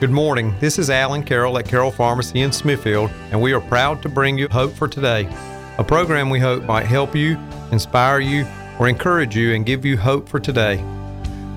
Good morning. This is Alan Carroll at Carroll Pharmacy in Smithfield, and we are proud to bring you Hope for Today, a program we hope might help you, inspire you, or encourage you and give you hope for today.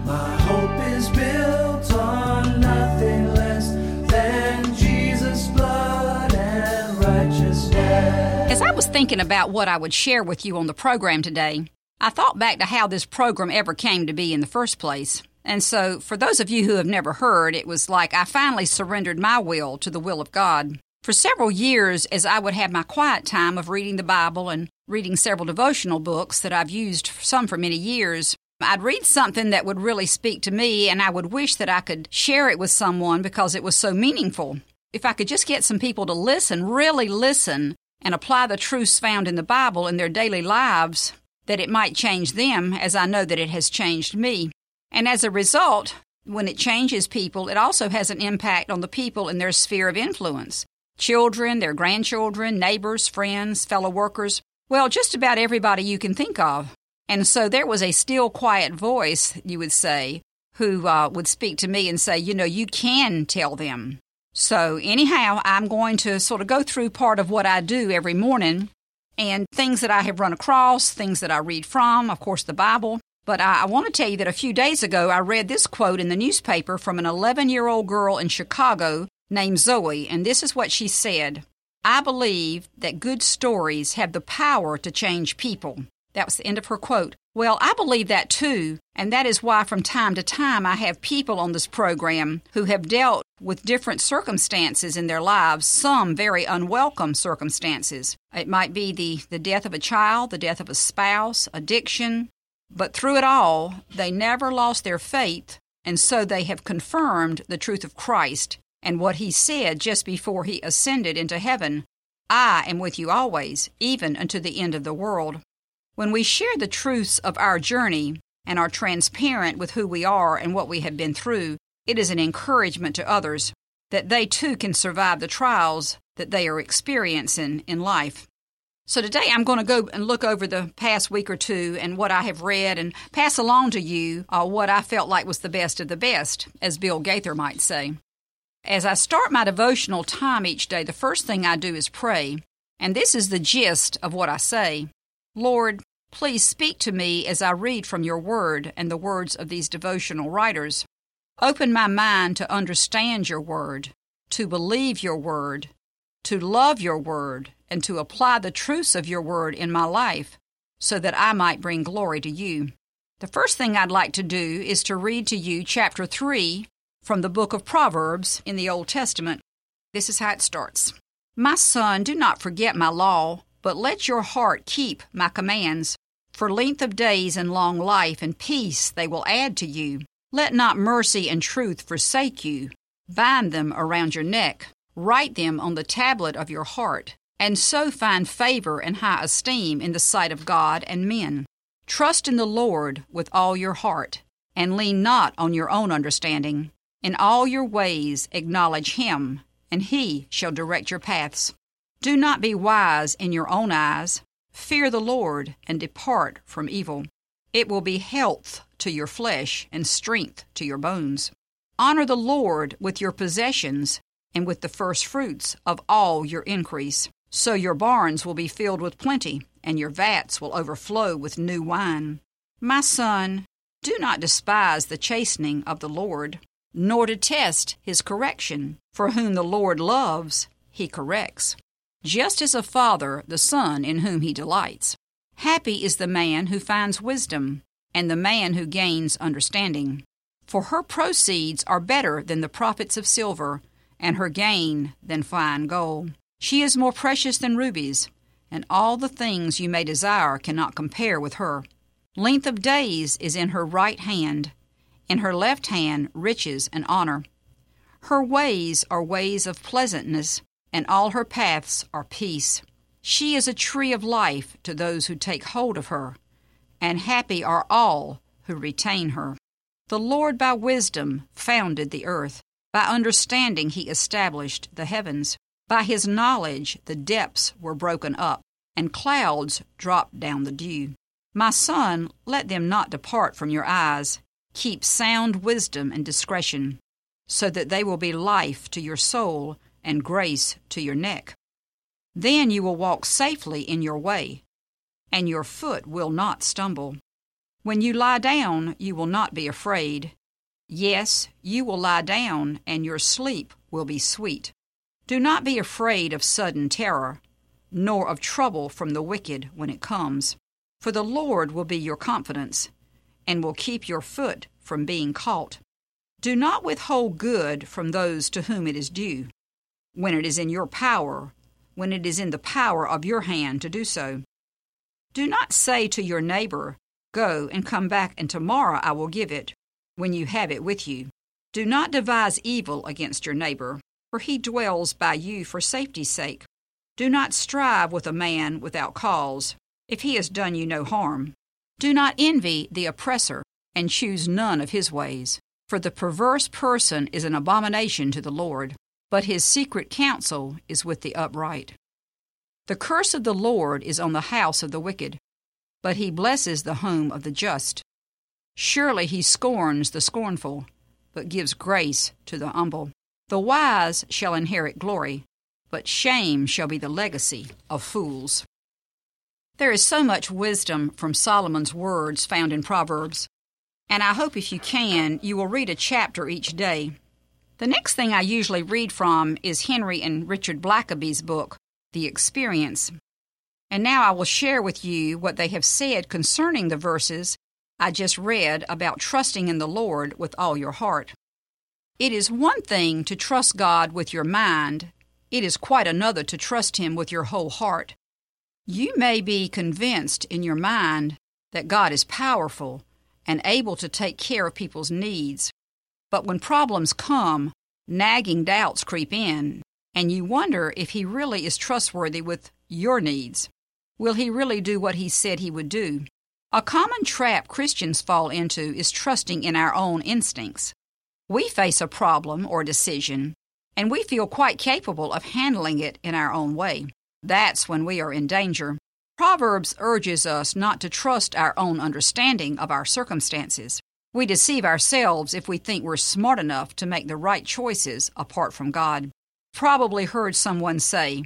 My hope is built on nothing less than Jesus' blood and righteousness. As I was thinking about what I would share with you on the program today, I thought back to how this program ever came to be in the first place. And so, for those of you who have never heard, it was like I finally surrendered my will to the will of God. For several years, as I would have my quiet time of reading the Bible and reading several devotional books that I've used some for many years, I'd read something that would really speak to me, and I would wish that I could share it with someone because it was so meaningful. If I could just get some people to listen, really listen, and apply the truths found in the Bible in their daily lives, that it might change them as I know that it has changed me. And as a result, when it changes people, it also has an impact on the people in their sphere of influence children, their grandchildren, neighbors, friends, fellow workers. Well, just about everybody you can think of. And so there was a still, quiet voice, you would say, who uh, would speak to me and say, you know, you can tell them. So, anyhow, I'm going to sort of go through part of what I do every morning and things that I have run across, things that I read from, of course, the Bible, but I, I want to tell you that a few days ago I read this quote in the newspaper from an 11 year old girl in Chicago named Zoe, and this is what she said I believe that good stories have the power to change people. That was the end of her quote. Well, I believe that too, and that is why from time to time I have people on this program who have dealt with different circumstances in their lives, some very unwelcome circumstances. It might be the, the death of a child, the death of a spouse, addiction, but through it all, they never lost their faith, and so they have confirmed the truth of Christ and what he said just before he ascended into heaven I am with you always, even unto the end of the world. When we share the truths of our journey and are transparent with who we are and what we have been through, it is an encouragement to others that they too can survive the trials that they are experiencing in life. So today I'm going to go and look over the past week or two and what I have read and pass along to you uh, what I felt like was the best of the best, as Bill Gaither might say. As I start my devotional time each day, the first thing I do is pray, and this is the gist of what I say. Lord, please speak to me as I read from your word and the words of these devotional writers. Open my mind to understand your word, to believe your word, to love your word, and to apply the truths of your word in my life so that I might bring glory to you. The first thing I'd like to do is to read to you chapter 3 from the book of Proverbs in the Old Testament. This is how it starts My son, do not forget my law, but let your heart keep my commands. For length of days and long life and peace they will add to you. Let not mercy and truth forsake you. Bind them around your neck, write them on the tablet of your heart and so find favor and high esteem in the sight of God and men. Trust in the Lord with all your heart, and lean not on your own understanding. In all your ways acknowledge Him, and He shall direct your paths. Do not be wise in your own eyes. Fear the Lord, and depart from evil. It will be health to your flesh and strength to your bones. Honor the Lord with your possessions and with the first fruits of all your increase. So your barns will be filled with plenty, and your vats will overflow with new wine. My son, do not despise the chastening of the Lord, nor detest his correction, for whom the Lord loves, he corrects, just as a father the son in whom he delights. Happy is the man who finds wisdom, and the man who gains understanding. For her proceeds are better than the profits of silver, and her gain than fine gold. She is more precious than rubies, and all the things you may desire cannot compare with her. Length of days is in her right hand, in her left hand riches and honor. Her ways are ways of pleasantness, and all her paths are peace. She is a tree of life to those who take hold of her, and happy are all who retain her. The Lord by wisdom founded the earth, by understanding he established the heavens. By his knowledge the depths were broken up, and clouds dropped down the dew. My son, let them not depart from your eyes. Keep sound wisdom and discretion. so that they will be life to your soul and grace to your neck. Then you will walk safely in your way, and your foot will not stumble. When you lie down, you will not be afraid. Yes, you will lie down, and your sleep will be sweet. Do not be afraid of sudden terror, nor of trouble from the wicked when it comes. For the Lord will be your confidence, and will keep your foot from being caught. Do not withhold good from those to whom it is due, when it is in your power, when it is in the power of your hand to do so. Do not say to your neighbor, Go and come back, and tomorrow I will give it, when you have it with you. Do not devise evil against your neighbor, for he dwells by you for safety's sake. Do not strive with a man without cause, if he has done you no harm. Do not envy the oppressor, and choose none of his ways. For the perverse person is an abomination to the Lord, but his secret counsel is with the upright. The curse of the Lord is on the house of the wicked, but he blesses the home of the just. Surely he scorns the scornful, but gives grace to the humble. The wise shall inherit glory, but shame shall be the legacy of fools. There is so much wisdom from Solomon's words found in Proverbs, and I hope if you can, you will read a chapter each day. The next thing I usually read from is Henry and Richard Blackaby's book, The Experience. And now I will share with you what they have said concerning the verses I just read about trusting in the Lord with all your heart. It is one thing to trust God with your mind, it is quite another to trust Him with your whole heart. You may be convinced in your mind that God is powerful and able to take care of people's needs, but when problems come, nagging doubts creep in, and you wonder if He really is trustworthy with your needs. Will he really do what he said he would do? A common trap Christians fall into is trusting in our own instincts. We face a problem or decision, and we feel quite capable of handling it in our own way. That's when we are in danger. Proverbs urges us not to trust our own understanding of our circumstances. We deceive ourselves if we think we're smart enough to make the right choices apart from God. Probably heard someone say,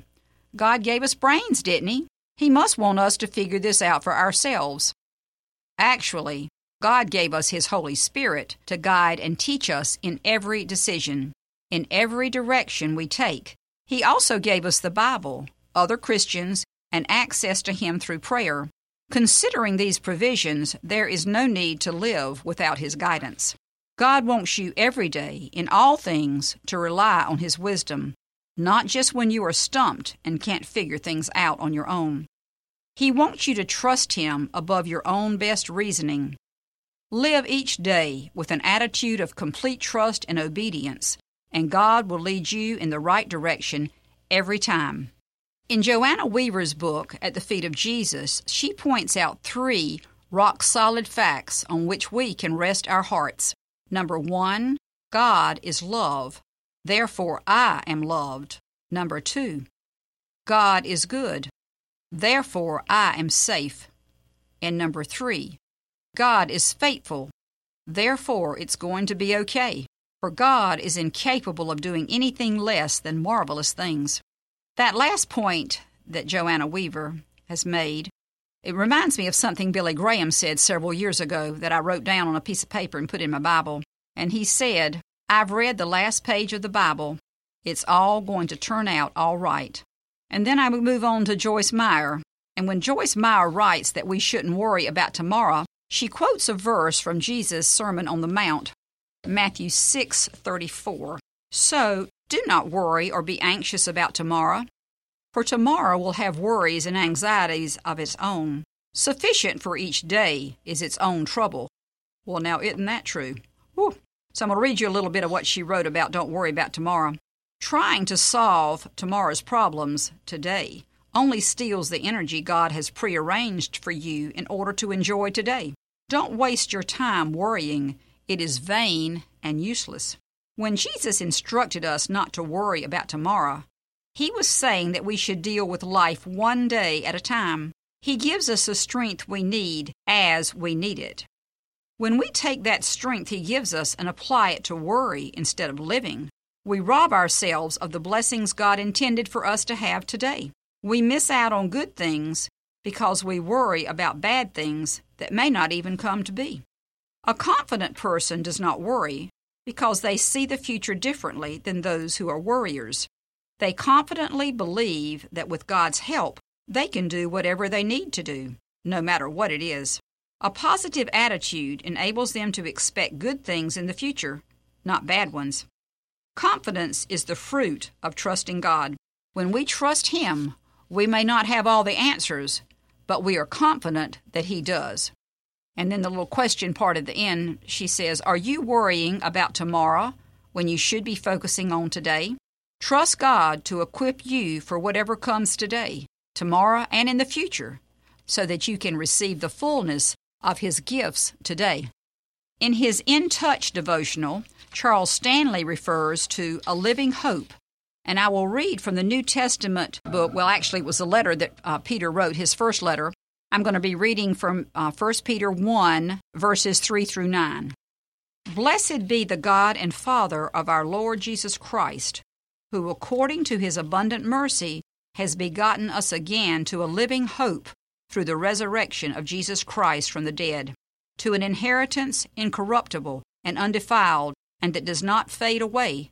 God gave us brains, didn't He? He must want us to figure this out for ourselves. Actually, God gave us His Holy Spirit to guide and teach us in every decision, in every direction we take. He also gave us the Bible, other Christians, and access to Him through prayer. Considering these provisions, there is no need to live without His guidance. God wants you every day, in all things, to rely on His wisdom, not just when you are stumped and can't figure things out on your own. He wants you to trust Him above your own best reasoning. Live each day with an attitude of complete trust and obedience, and God will lead you in the right direction every time. In Joanna Weaver's book, At the Feet of Jesus, she points out three rock solid facts on which we can rest our hearts. Number one, God is love. Therefore, I am loved. Number two, God is good. Therefore, I am safe. And number three, God is faithful. Therefore, it's going to be okay. For God is incapable of doing anything less than marvelous things. That last point that Joanna Weaver has made, it reminds me of something Billy Graham said several years ago that I wrote down on a piece of paper and put in my Bible. And he said, I've read the last page of the Bible. It's all going to turn out all right. And then I would move on to Joyce Meyer. And when Joyce Meyer writes that we shouldn't worry about tomorrow, she quotes a verse from Jesus' Sermon on the Mount, Matthew 6:34. So, do not worry or be anxious about tomorrow, for tomorrow will have worries and anxieties of its own. Sufficient for each day is its own trouble. Well, now, isn't that true? Whew. So I'm going to read you a little bit of what she wrote about Don't Worry About Tomorrow. Trying to solve tomorrow's problems today only steals the energy God has prearranged for you in order to enjoy today. Don't waste your time worrying, it is vain and useless. When Jesus instructed us not to worry about tomorrow, he was saying that we should deal with life one day at a time. He gives us the strength we need as we need it. When we take that strength He gives us and apply it to worry instead of living, we rob ourselves of the blessings God intended for us to have today. We miss out on good things because we worry about bad things that may not even come to be. A confident person does not worry because they see the future differently than those who are worriers. They confidently believe that with God's help, they can do whatever they need to do, no matter what it is. A positive attitude enables them to expect good things in the future, not bad ones. Confidence is the fruit of trusting God. When we trust Him, we may not have all the answers, but we are confident that He does. And then the little question part at the end, she says, Are you worrying about tomorrow when you should be focusing on today? Trust God to equip you for whatever comes today, tomorrow, and in the future, so that you can receive the fullness of His gifts today. In his In Touch devotional, Charles Stanley refers to a living hope. And I will read from the New Testament book. Well, actually, it was a letter that uh, Peter wrote, his first letter. I'm going to be reading from uh, 1 Peter 1, verses 3 through 9. Blessed be the God and Father of our Lord Jesus Christ, who, according to his abundant mercy, has begotten us again to a living hope through the resurrection of Jesus Christ from the dead, to an inheritance incorruptible and undefiled, and that does not fade away,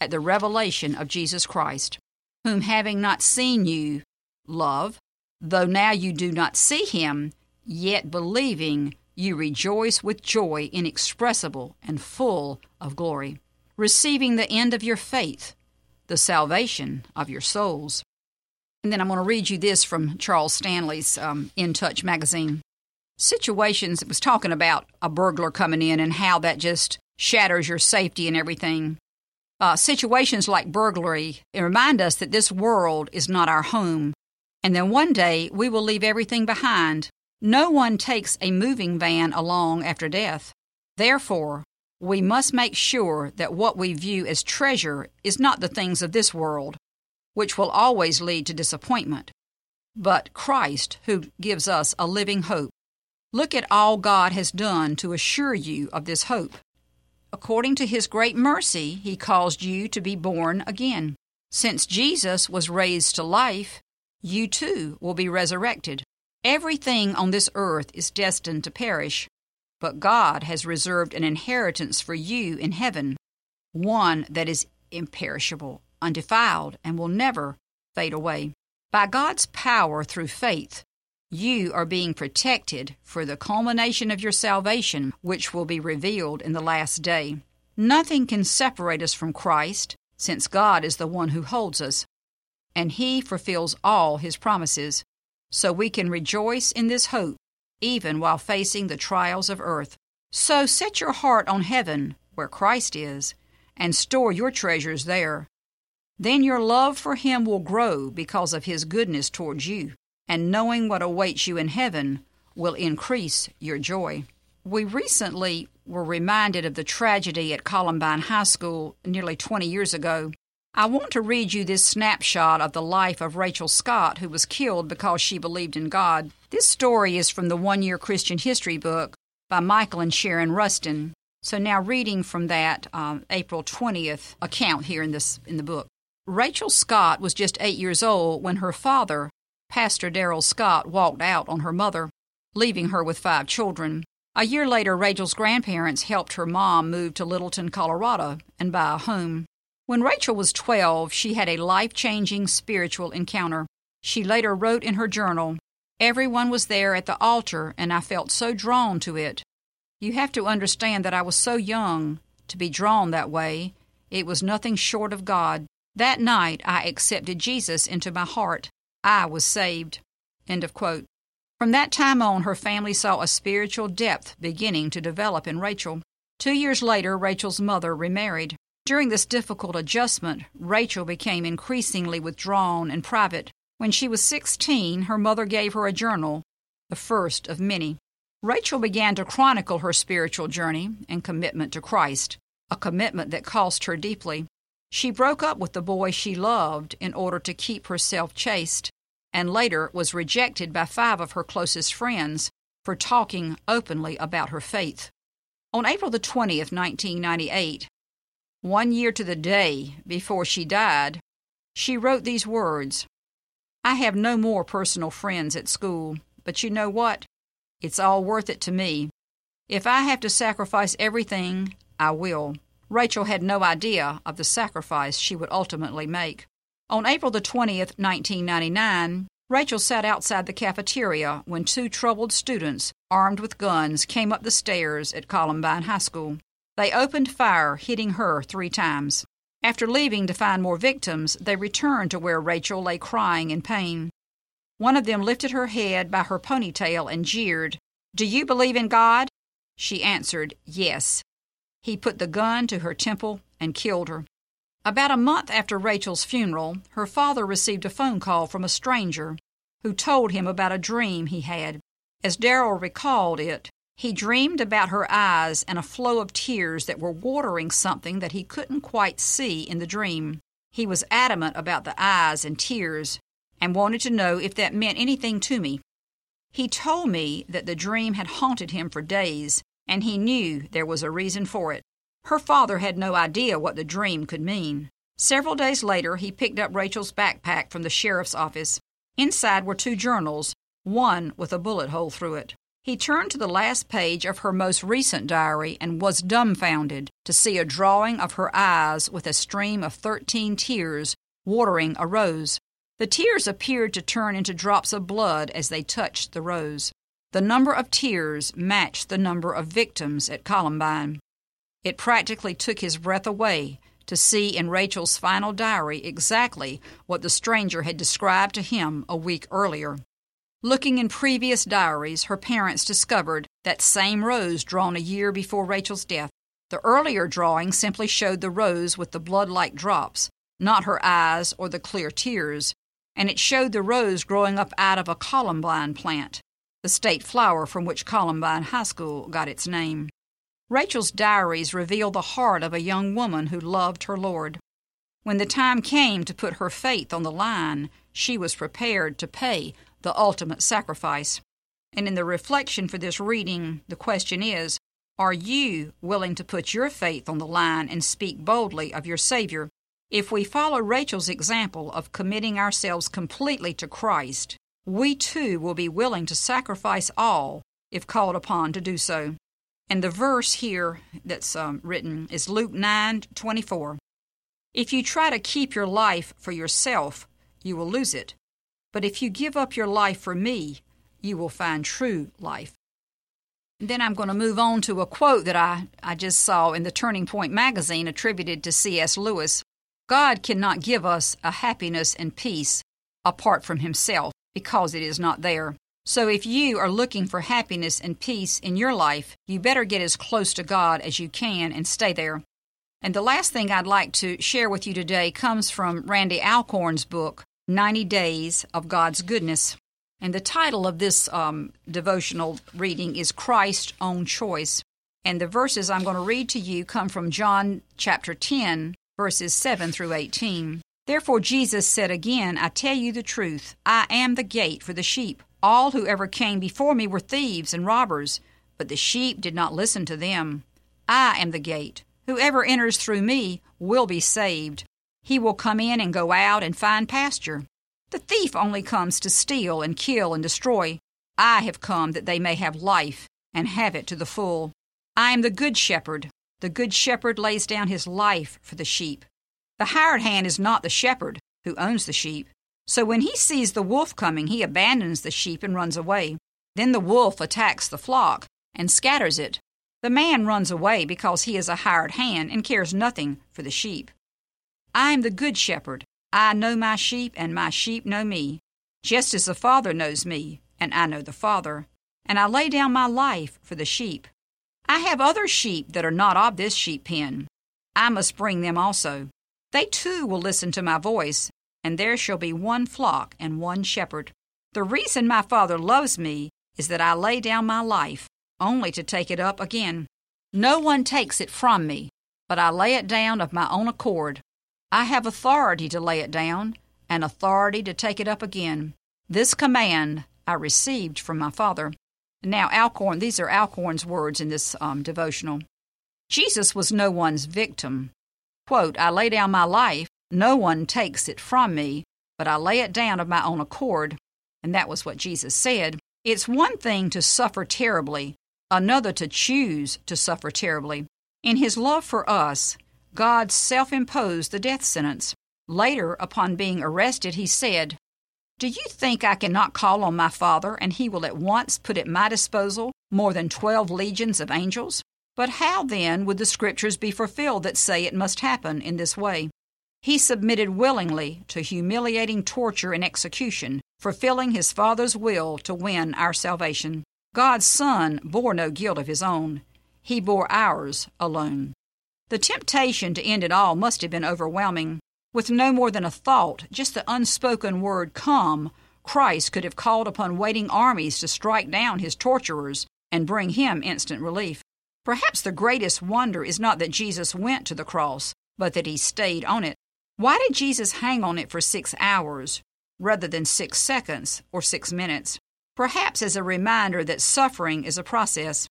at the revelation of Jesus Christ, whom having not seen you, love, though now you do not see him, yet believing, you rejoice with joy inexpressible and full of glory, receiving the end of your faith, the salvation of your souls. And then I'm going to read you this from Charles Stanley's um, In Touch magazine. Situations, it was talking about a burglar coming in and how that just shatters your safety and everything. Uh, situations like burglary remind us that this world is not our home, and then one day we will leave everything behind. No one takes a moving van along after death. Therefore, we must make sure that what we view as treasure is not the things of this world, which will always lead to disappointment, but Christ, who gives us a living hope. Look at all God has done to assure you of this hope. According to his great mercy, he caused you to be born again. Since Jesus was raised to life, you too will be resurrected. Everything on this earth is destined to perish, but God has reserved an inheritance for you in heaven, one that is imperishable, undefiled, and will never fade away. By God's power through faith, you are being protected for the culmination of your salvation, which will be revealed in the last day. Nothing can separate us from Christ, since God is the one who holds us, and He fulfills all His promises. So we can rejoice in this hope, even while facing the trials of earth. So set your heart on heaven, where Christ is, and store your treasures there. Then your love for Him will grow because of His goodness towards you and knowing what awaits you in heaven will increase your joy. We recently were reminded of the tragedy at Columbine High School nearly 20 years ago. I want to read you this snapshot of the life of Rachel Scott, who was killed because she believed in God. This story is from the one year Christian history book by Michael and Sharon Rusten. So now reading from that uh, April 20th account here in this in the book. Rachel Scott was just 8 years old when her father, Pastor Darrell Scott walked out on her mother, leaving her with five children. A year later, Rachel's grandparents helped her mom move to Littleton, Colorado, and buy a home. When Rachel was 12, she had a life changing spiritual encounter. She later wrote in her journal, Everyone was there at the altar, and I felt so drawn to it. You have to understand that I was so young to be drawn that way. It was nothing short of God. That night, I accepted Jesus into my heart. I was saved. End of quote. From that time on, her family saw a spiritual depth beginning to develop in Rachel. Two years later, Rachel's mother remarried. During this difficult adjustment, Rachel became increasingly withdrawn and private. When she was 16, her mother gave her a journal, the first of many. Rachel began to chronicle her spiritual journey and commitment to Christ, a commitment that cost her deeply. She broke up with the boy she loved in order to keep herself chaste, and later was rejected by five of her closest friends for talking openly about her faith. On April the 20th, 1998, one year to the day before she died, she wrote these words I have no more personal friends at school, but you know what? It's all worth it to me. If I have to sacrifice everything, I will. Rachel had no idea of the sacrifice she would ultimately make. On April the 20th, 1999, Rachel sat outside the cafeteria when two troubled students, armed with guns, came up the stairs at Columbine High School. They opened fire, hitting her three times. After leaving to find more victims, they returned to where Rachel lay crying in pain. One of them lifted her head by her ponytail and jeered, Do you believe in God? She answered, Yes. He put the gun to her temple and killed her. About a month after Rachel's funeral, her father received a phone call from a stranger who told him about a dream he had. As Darrell recalled it, he dreamed about her eyes and a flow of tears that were watering something that he couldn't quite see in the dream. He was adamant about the eyes and tears and wanted to know if that meant anything to me. He told me that the dream had haunted him for days, and he knew there was a reason for it. Her father had no idea what the dream could mean. Several days later, he picked up Rachel's backpack from the sheriff's office. Inside were two journals, one with a bullet hole through it. He turned to the last page of her most recent diary and was dumbfounded to see a drawing of her eyes with a stream of thirteen tears watering a rose. The tears appeared to turn into drops of blood as they touched the rose. The number of tears matched the number of victims at Columbine. It practically took his breath away to see in Rachel's final diary exactly what the stranger had described to him a week earlier. Looking in previous diaries, her parents discovered that same rose drawn a year before Rachel's death. The earlier drawing simply showed the rose with the blood like drops, not her eyes or the clear tears, and it showed the rose growing up out of a columbine plant, the state flower from which Columbine High School got its name. Rachel's diaries reveal the heart of a young woman who loved her Lord. When the time came to put her faith on the line, she was prepared to pay the ultimate sacrifice. And in the reflection for this reading, the question is Are you willing to put your faith on the line and speak boldly of your Savior? If we follow Rachel's example of committing ourselves completely to Christ, we too will be willing to sacrifice all if called upon to do so. And the verse here that's um, written is Luke 9 24. If you try to keep your life for yourself, you will lose it. But if you give up your life for me, you will find true life. And then I'm going to move on to a quote that I, I just saw in the Turning Point magazine attributed to C.S. Lewis. God cannot give us a happiness and peace apart from Himself because it is not there. So if you are looking for happiness and peace in your life, you better get as close to God as you can and stay there. And the last thing I'd like to share with you today comes from Randy Alcorn's book, 90 Days of God's Goodness. And the title of this um, devotional reading is Christ's Own Choice. And the verses I'm going to read to you come from John chapter 10, verses 7 through 18. Therefore, Jesus said again, I tell you the truth, I am the gate for the sheep. All who ever came before me were thieves and robbers, but the sheep did not listen to them. I am the gate. Whoever enters through me will be saved. He will come in and go out and find pasture. The thief only comes to steal and kill and destroy. I have come that they may have life and have it to the full. I am the good shepherd. The good shepherd lays down his life for the sheep. The hired hand is not the shepherd who owns the sheep. So when he sees the wolf coming, he abandons the sheep and runs away. Then the wolf attacks the flock and scatters it. The man runs away because he is a hired hand and cares nothing for the sheep. I am the good shepherd. I know my sheep, and my sheep know me, just as the Father knows me, and I know the Father. And I lay down my life for the sheep. I have other sheep that are not of this sheep pen. I must bring them also. They too will listen to my voice, and there shall be one flock and one shepherd. The reason my Father loves me is that I lay down my life, only to take it up again. No one takes it from me, but I lay it down of my own accord. I have authority to lay it down, and authority to take it up again. This command I received from my Father. Now, Alcorn, these are Alcorn's words in this um, devotional. Jesus was no one's victim. Quote, I lay down my life, no one takes it from me, but I lay it down of my own accord. And that was what Jesus said. It's one thing to suffer terribly, another to choose to suffer terribly. In his love for us, God self imposed the death sentence. Later, upon being arrested, he said, Do you think I cannot call on my Father, and he will at once put at my disposal more than twelve legions of angels? But how then would the scriptures be fulfilled that say it must happen in this way? He submitted willingly to humiliating torture and execution, fulfilling his Father's will to win our salvation. God's Son bore no guilt of his own, he bore ours alone. The temptation to end it all must have been overwhelming. With no more than a thought, just the unspoken word come, Christ could have called upon waiting armies to strike down his torturers and bring him instant relief. Perhaps the greatest wonder is not that Jesus went to the cross, but that he stayed on it. Why did Jesus hang on it for six hours rather than six seconds or six minutes? Perhaps as a reminder that suffering is a process.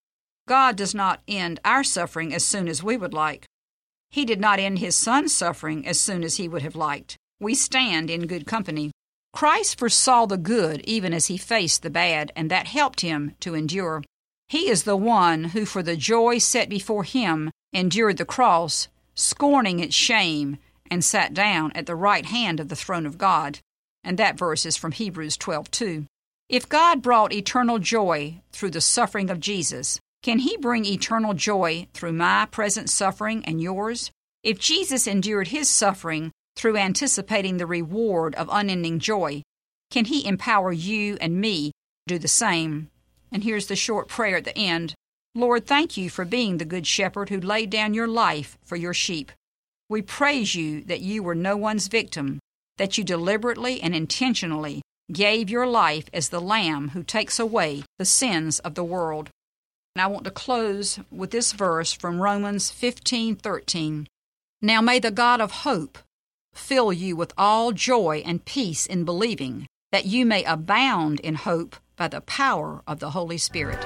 God does not end our suffering as soon as we would like. He did not end his son's suffering as soon as he would have liked. We stand in good company. Christ foresaw the good even as he faced the bad, and that helped him to endure. He is the one who, for the joy set before him, endured the cross, scorning its shame, and sat down at the right hand of the throne of God. And that verse is from Hebrews 12:2. If God brought eternal joy through the suffering of Jesus, can he bring eternal joy through my present suffering and yours? If Jesus endured his suffering through anticipating the reward of unending joy, can he empower you and me to do the same? And here's the short prayer at the end Lord, thank you for being the good shepherd who laid down your life for your sheep. We praise you that you were no one's victim, that you deliberately and intentionally gave your life as the Lamb who takes away the sins of the world. And I want to close with this verse from Romans 15:13. Now may the God of hope fill you with all joy and peace in believing, that you may abound in hope by the power of the Holy Spirit.